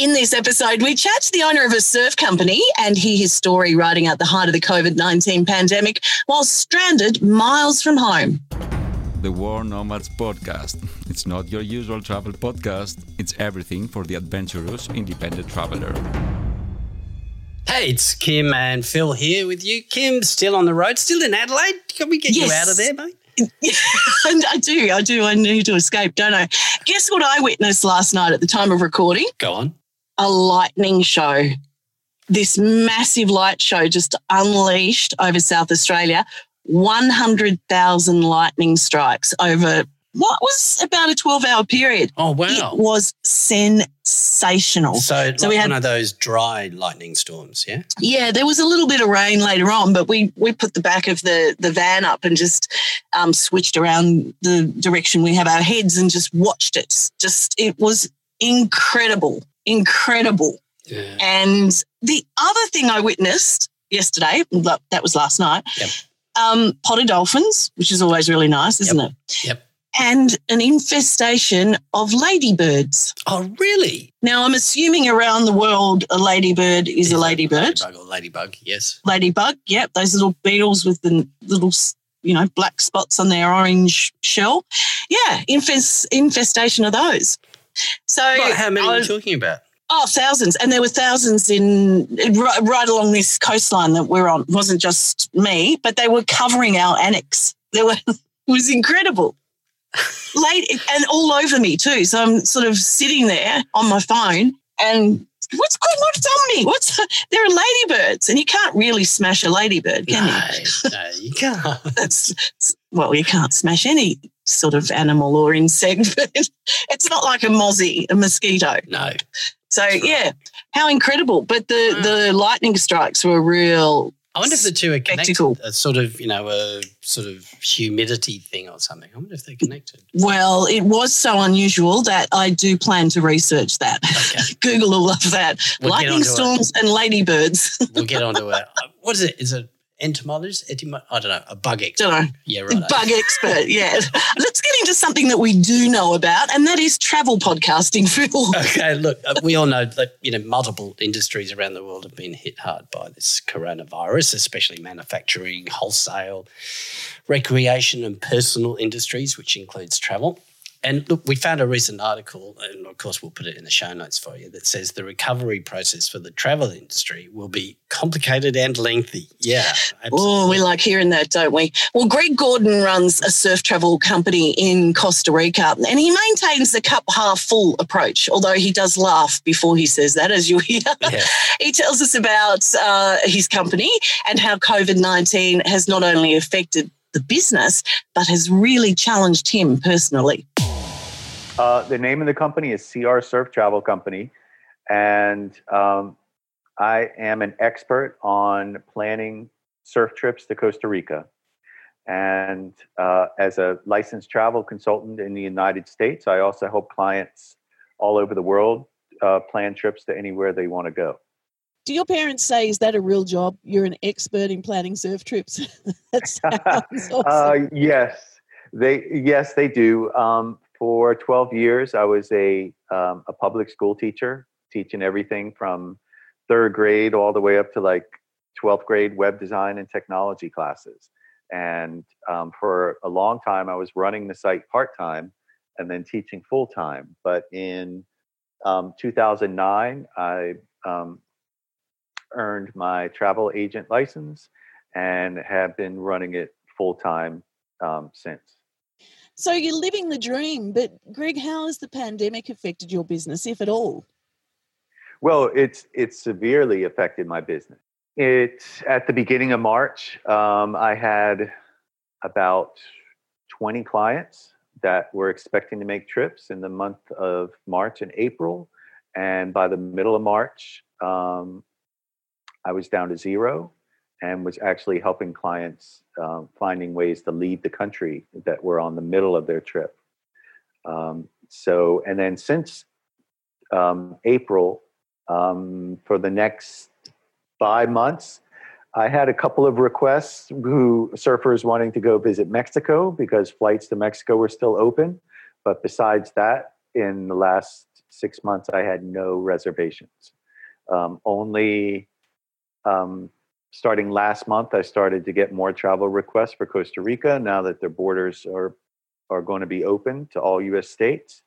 In this episode, we chat to the owner of a surf company and hear his story riding out the height of the COVID 19 pandemic while stranded miles from home. The World Nomads Podcast. It's not your usual travel podcast, it's everything for the adventurous independent traveler. Hey, it's Kim and Phil here with you. Kim, still on the road, still in Adelaide. Can we get Yes. you out of there, mate? and I do, I do. I need to escape, don't I? Guess what I witnessed last night at the time of recording? Go on. A lightning show. This massive light show just unleashed over South Australia. 100,000 lightning strikes over what was about a 12 hour period. Oh, wow. It was sensational. So, So like we had- one of those dry lightning storms, yeah? Yeah, there was a little bit of rain later on, but we we put the back of the the van up and just um, switched around the direction we have our heads and just watched it. Just it was incredible, incredible. Yeah. And the other thing I witnessed yesterday, that was last night, Yep. um, potted dolphins, which is always really nice, isn't it? Yep. And an infestation of ladybirds. Oh, really? Now, I'm assuming around the world a ladybird is a ladybird. Ladybug or ladybug, yes. ladybug. Yep, those little beetles with the little, you know, black spots on their orange shell. Yeah, infest, infestation of those. So, how many I are you talking about? oh, thousands, and there were thousands in right, right along this coastline that we're on. It wasn't just me, but they were covering our annex. There were it was incredible. Late and all over me too. So I'm sort of sitting there on my phone and what's going what's on me? What's there are ladybirds and you can't really smash a ladybird, can you? No, no, you can't. That's well, you can't smash any sort of animal or insect, but it's not like a mozzie, a mosquito. No. So right. yeah, how incredible! But the Wow. the lightning strikes were real. I wonder if the two are connected. Spectacle. A sort of, you know, a sort of humidity thing or something. I wonder if they're connected. Well, it was so unusual that I do plan to research that. Okay. Google all of that. We'll lightning onto it. storms and ladybirds. We'll get onto it. What is it? Is it entomologist? Entomo- I don't know. A bug expert. Don't know. Yeah, right. Bug expert, yeah. Let's get into something that we do know about, and that is travel podcasting, Phil. Okay, look, uh, we all know that you know multiple industries around the world have been hit hard by this coronavirus, especially manufacturing, wholesale, recreation, and personal industries, which includes travel. And look, we found a recent article, and of course we'll put it in the show notes for you, that says the recovery process for the travel industry will be complicated and lengthy. Yeah, Oh, we like hearing that, don't we? Well, Greg Gordon runs a surf travel company in Costa Rica, and he maintains the cup half full approach, although he does laugh before he says that, as you hear. Yeah. he tells us about uh, his company and how COVID 19 has not only affected the business, but has really challenged him personally. Uh, the name of the company is CR Surf Travel Company, and um, I am an expert on planning surf trips to Costa Rica. And uh, as a licensed travel consultant in the United States, I also help clients all over the world uh, plan trips to anywhere they want to go. Do your parents say, is that a real job? You're an expert in planning surf trips. that sounds awesome. Uh, yes, they yes they do. Um, for 12 years, I was a um, a public school teacher, teaching everything from third grade all the way up to like 12th grade web design and technology classes. And um, for a long time, I was running the site part time and then teaching full time. But in um, 2009, I um, earned my travel agent license and have been running it full time um, since. So you're living the dream, but Greg, how has the pandemic affected your business, if at all? Well, it's it's severely affected my business. It at the beginning of March, um, I had about 20 clients that were expecting to make trips in the month of March and April, and by the middle of March, um, I was down to zero, and was actually helping clients um, finding ways to leave the country that were on the middle of their trip. Um, so, and then since um, April, um, for the next five months, I had a couple of requests who surfers wanting to go visit Mexico because flights to Mexico were still open. But besides that, in the last six months, I had no reservations. Um, only um, starting last month, I started to get more travel requests for Costa Rica now that their borders are are going to be open to all U.S. states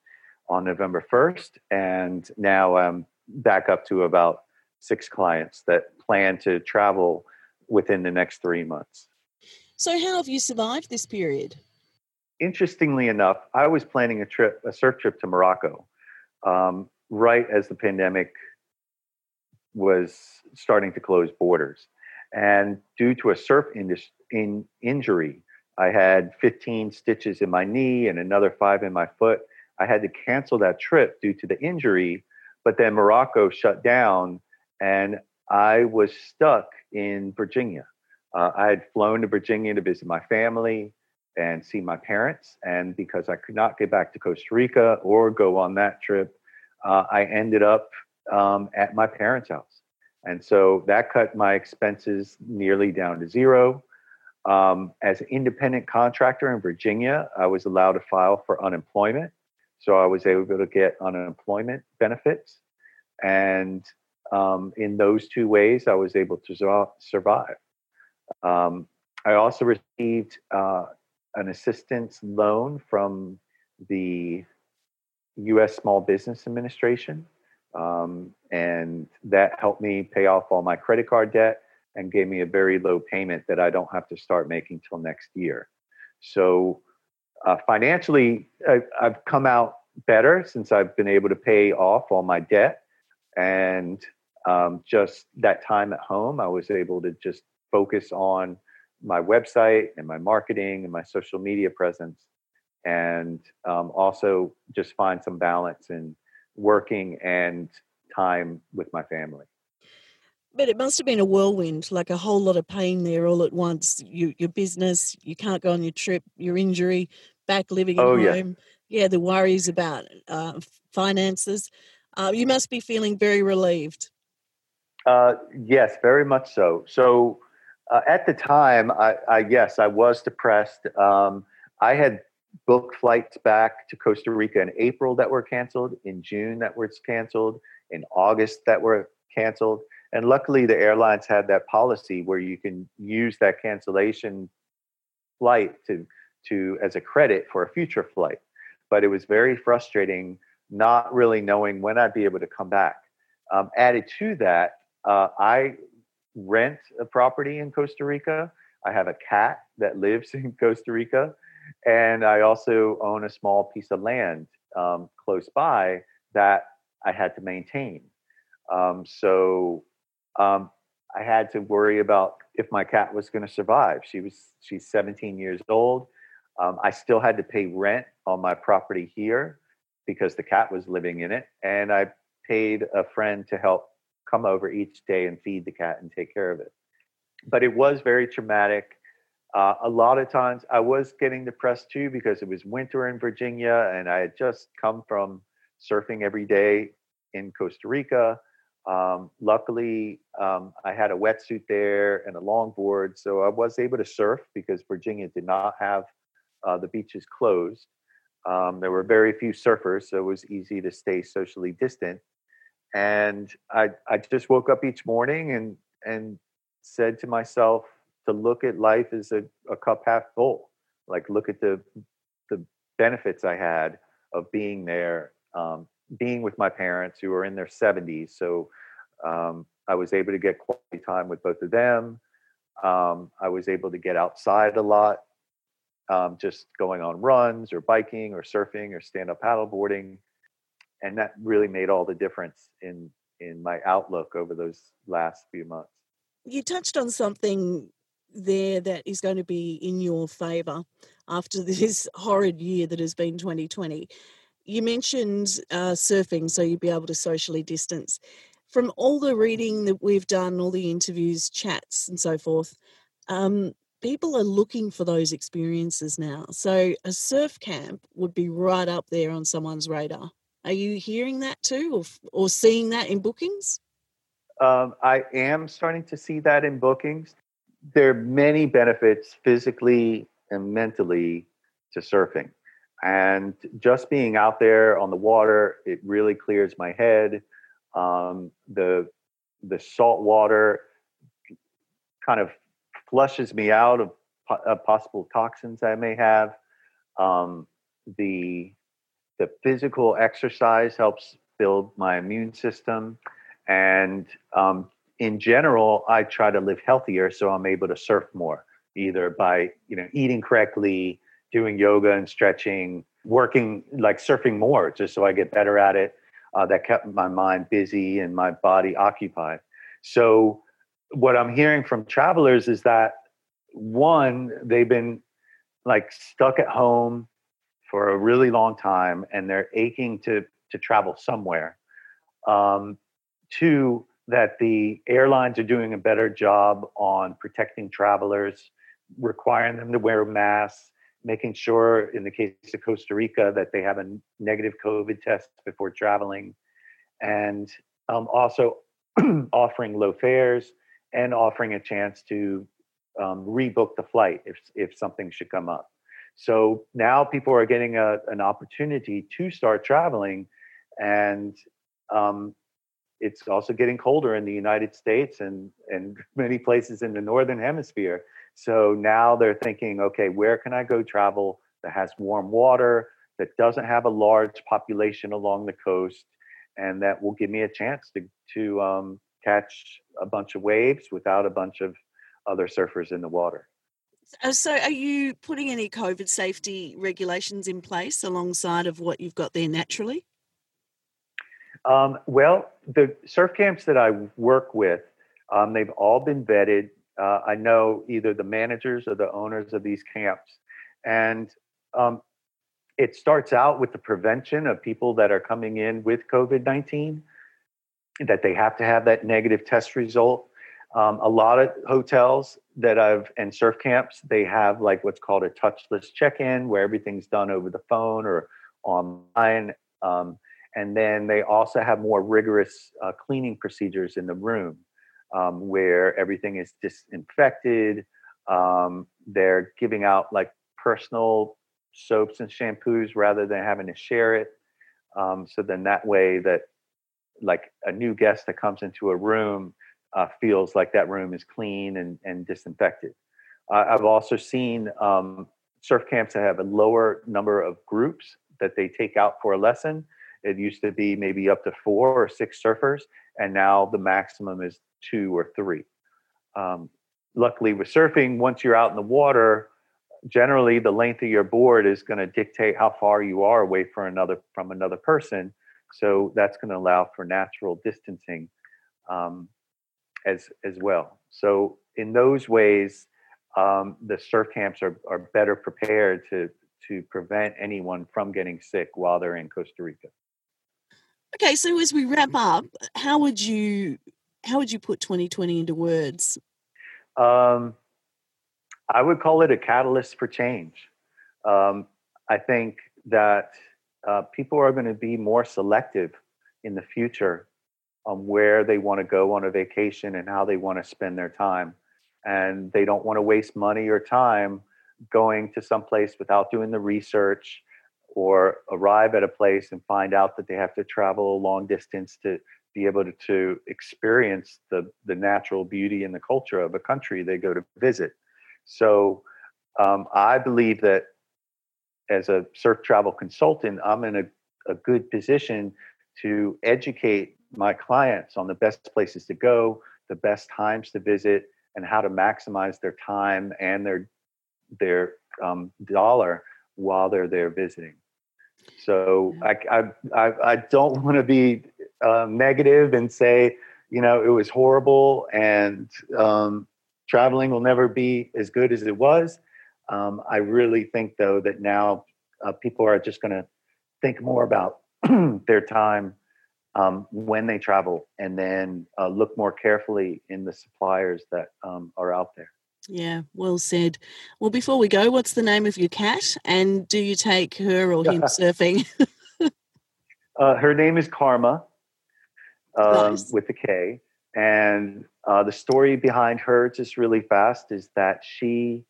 on November 1st, and now I'm back up to about six clients that plan to travel within the next three months. So, how have you survived this period? Interestingly enough, I was planning a trip, a surf trip to Morocco, um, right as the pandemic was starting to close borders. And due to a surf indus- in injury, I had 15 stitches in my knee and another five in my foot. I had to cancel that trip due to the injury, but then Morocco shut down and I was stuck in Virginia. Uh, I had flown to Virginia to visit my family and see my parents. And because I could not get back to Costa Rica or go on that trip, uh, I ended up um, at my parents' house. And so that cut my expenses nearly down to zero. Um, as an independent contractor in Virginia, I was allowed to file for unemployment. So I was able to get unemployment benefits. And um, in those two ways, I was able to survive. Um, I also received uh, an assistance loan from the U.S. Small Business Administration, um, and that helped me pay off all my credit card debt and gave me a very low payment that I don't have to start making till next year. So uh, financially, I, I've come out better since I've been able to pay off all my debt, and um, just that time at home, I was able to just focus on my website and my marketing and my social media presence, and um, also just find some balance in working and time with my family. But it must have been a whirlwind, like a whole lot of pain there all at once. You, your business, you can't go on your trip, your injury, back living at oh, home. Yeah. yeah, the worries about uh, finances. Uh, you must be feeling very relieved. Uh, yes, very much so. So uh, at the time, I, I, yes, I was depressed. Um, I had booked flights back to Costa Rica in April that were canceled, in June that were canceled, in August that were canceled, and luckily the airlines had that policy where you can use that cancellation flight to to as a credit for a future flight. But it was very frustrating not really knowing when I'd be able to come back. Um, added to that, uh, I rent a property in Costa Rica. I have a cat that lives in Costa Rica. And I also own a small piece of land um, close by that I had to maintain. Um, so um, I had to worry about if my cat was going to survive. She was she's 17 years old. Um, I still had to pay rent on my property here because the cat was living in it, and I paid a friend to help come over each day and feed the cat and take care of it. But it was very traumatic. Uh, a lot of times I was getting depressed too because it was winter in Virginia and I had just come from surfing every day in Costa Rica. Um, luckily, um, I had a wetsuit there and a longboard, so I was able to surf because Virginia did not have uh, the beaches closed. Um, there were very few surfers, so it was easy to stay socially distant and I I just woke up each morning and and said to myself to look at life as a, a cup half full. Like look at the the benefits I had of being there, um, being with my parents who are in their 70s. So um, I was able to get quality time with both of them. Um, I was able to get outside a lot, um, just going on runs or biking or surfing or stand up paddleboarding and that really made all the difference in in my outlook over those last few months. You touched on something there that is going to be in your favor after this horrid year that has been 2020. You mentioned uh, surfing, so you'd be able to socially distance. From all the reading that we've done, all the interviews, chats, and so forth, um, people are looking for those experiences now. So a surf camp would be right up there on someone's radar. Are you hearing that too, or or seeing that in bookings? Um, I am starting to see that in bookings. There are many benefits physically and mentally to surfing. and just being out there on the water, it really clears my head. Um, the the salt water kind of flushes me out of, of possible toxins I may have. Um, the the physical exercise helps build my immune system, and um, in general, I try to live healthier so I'm able to surf more, either by you know eating correctly, doing yoga and stretching, working like surfing more, just so I get better at it. Uh, that kept my mind busy and my body occupied. So, what I'm hearing from travelers is that one, they've been like stuck at home for a really long time and they're aching to to travel somewhere. Um, two, that the airlines are doing a better job on protecting travelers, requiring them to wear masks, making sure, in the case of Costa Rica, that they have a negative COVID test before traveling, and um, also offering low fares and offering a chance to um, rebook the flight if if something should come up. So now people are getting a, an opportunity to start traveling, and um, it's also getting colder in the United States and and many places in the northern hemisphere. So now they're thinking, okay, where can I go travel that has warm water, that doesn't have a large population along the coast, and that will give me a chance to to um, catch a bunch of waves without a bunch of other surfers in the water. Uh, so, are you putting any COVID safety regulations in place alongside of what you've got there naturally? Um, well, the surf camps that I work with, um, they've all been vetted uh, I know either the managers or the owners of these camps. And um, it starts out with the prevention of people that are coming in with COVID 19, that they have to have that negative test result. Um, a lot of hotels that I've and surf camps, they have like what's called a touchless check in where everything's done over the phone or online. Um, and then they also have more rigorous uh, cleaning procedures in the room um, where everything is disinfected. Um, they're giving out like personal soaps and shampoos rather than having to share it. Um, so then that way that like a new guest that comes into a room uh, feels like that room is clean and, and disinfected. Uh, I've also seen um, surf camps that have a lower number of groups that they take out for a lesson. It used to be maybe up to four or six surfers, and now the maximum is two or three. Um, luckily, with surfing, once you're out in the water, generally the length of your board is going to dictate how far you are away from another from another person. So that's going to allow for natural distancing um, as as well. So in those ways, um, the surf camps are, are better prepared to to prevent anyone from getting sick while they're in Costa Rica. Okay, so as we wrap up, how would you how would you put 2020 into words? Um, I would call it a catalyst for change. Um, I think that uh, people are going to be more selective in the future on where they want to go on a vacation and how they want to spend their time. And they don't want to waste money or time going to some place without doing the research or arrive at a place and find out that they have to travel a long distance to be able to, to experience the, the natural beauty and the culture of a country they go to visit. So um, I believe that as a surf travel consultant, I'm in a, a good position to educate my clients on the best places to go, the best times to visit, and how to maximize their time and their their um, dollar while they're there visiting. So I, I, I, I don't want to be um, negative and say, you know, it was horrible and um, traveling will never be as good as it was. Um, I really think, though, that now uh, people are just going to think more about their time um, when they travel and then uh, look more carefully in the suppliers that um, are out there. Yeah, well said. Well, before we go, what's the name of your cat? And do you take her or him surfing? uh, her name is Karma um, nice. with the K. And uh, the story behind her, just really fast, is that she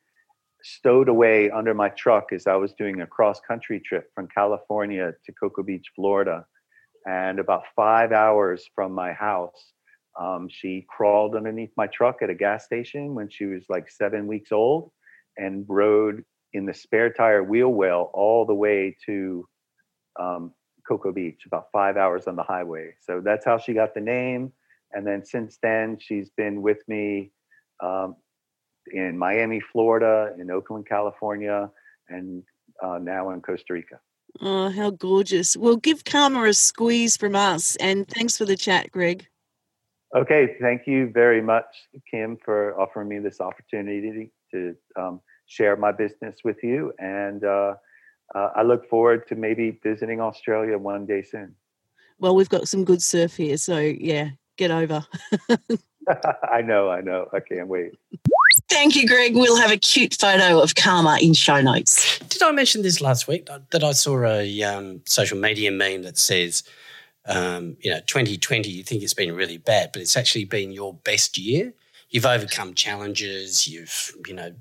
stowed away under my truck as I was doing a cross country trip from California to Cocoa Beach, Florida. And about five hours from my house, um, she crawled underneath my truck at a gas station when she was like seven weeks old and rode in the spare tire wheel well all the way to um, Cocoa Beach, about five hours on the highway. So that's how she got the name. And then since then, she's been with me um, in Miami, Florida, in Oakland, California, and uh, now in Costa Rica. Oh, how gorgeous. Well, give Karma a squeeze from us. And thanks for the chat, Greg. Okay. Thank you very much, Kim, for offering me this opportunity to um, share my business with you. And uh, uh, I look forward to maybe visiting Australia one day soon. Well, we've got some good surf here. So, yeah, get over. I know, I know. I can't wait. Thank you, Greg. We'll have a cute photo of Karma in show notes. Did I mention this last week that I saw a um, social media meme that says, um, you know, 2020, you think it's been really bad, but it's actually been your best year. You've overcome challenges. You've, you know,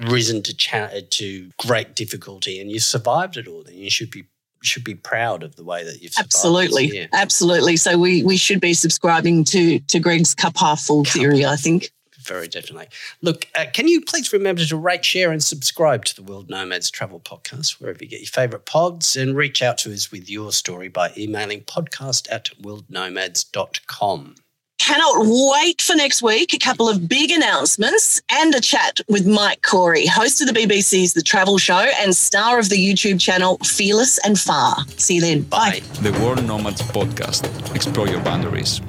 risen to cha- to great difficulty, and you survived it all. And you should be should be proud of the way that you've absolutely, absolutely. So we we should be subscribing to to Greg's cup half full theory. I think very definitely. Look, uh, can you please remember to rate, share, and subscribe to the World Nomads Travel Podcast wherever you get your favourite pods and reach out to us with your story by emailing podcast at worldnomads.com. Cannot wait for next week. A couple of big announcements and a chat with Mike Corey, host of the BBC's The Travel Show and star of the YouTube channel Fearless and Far. See you then. Bye. The World Nomads Podcast. Explore your boundaries.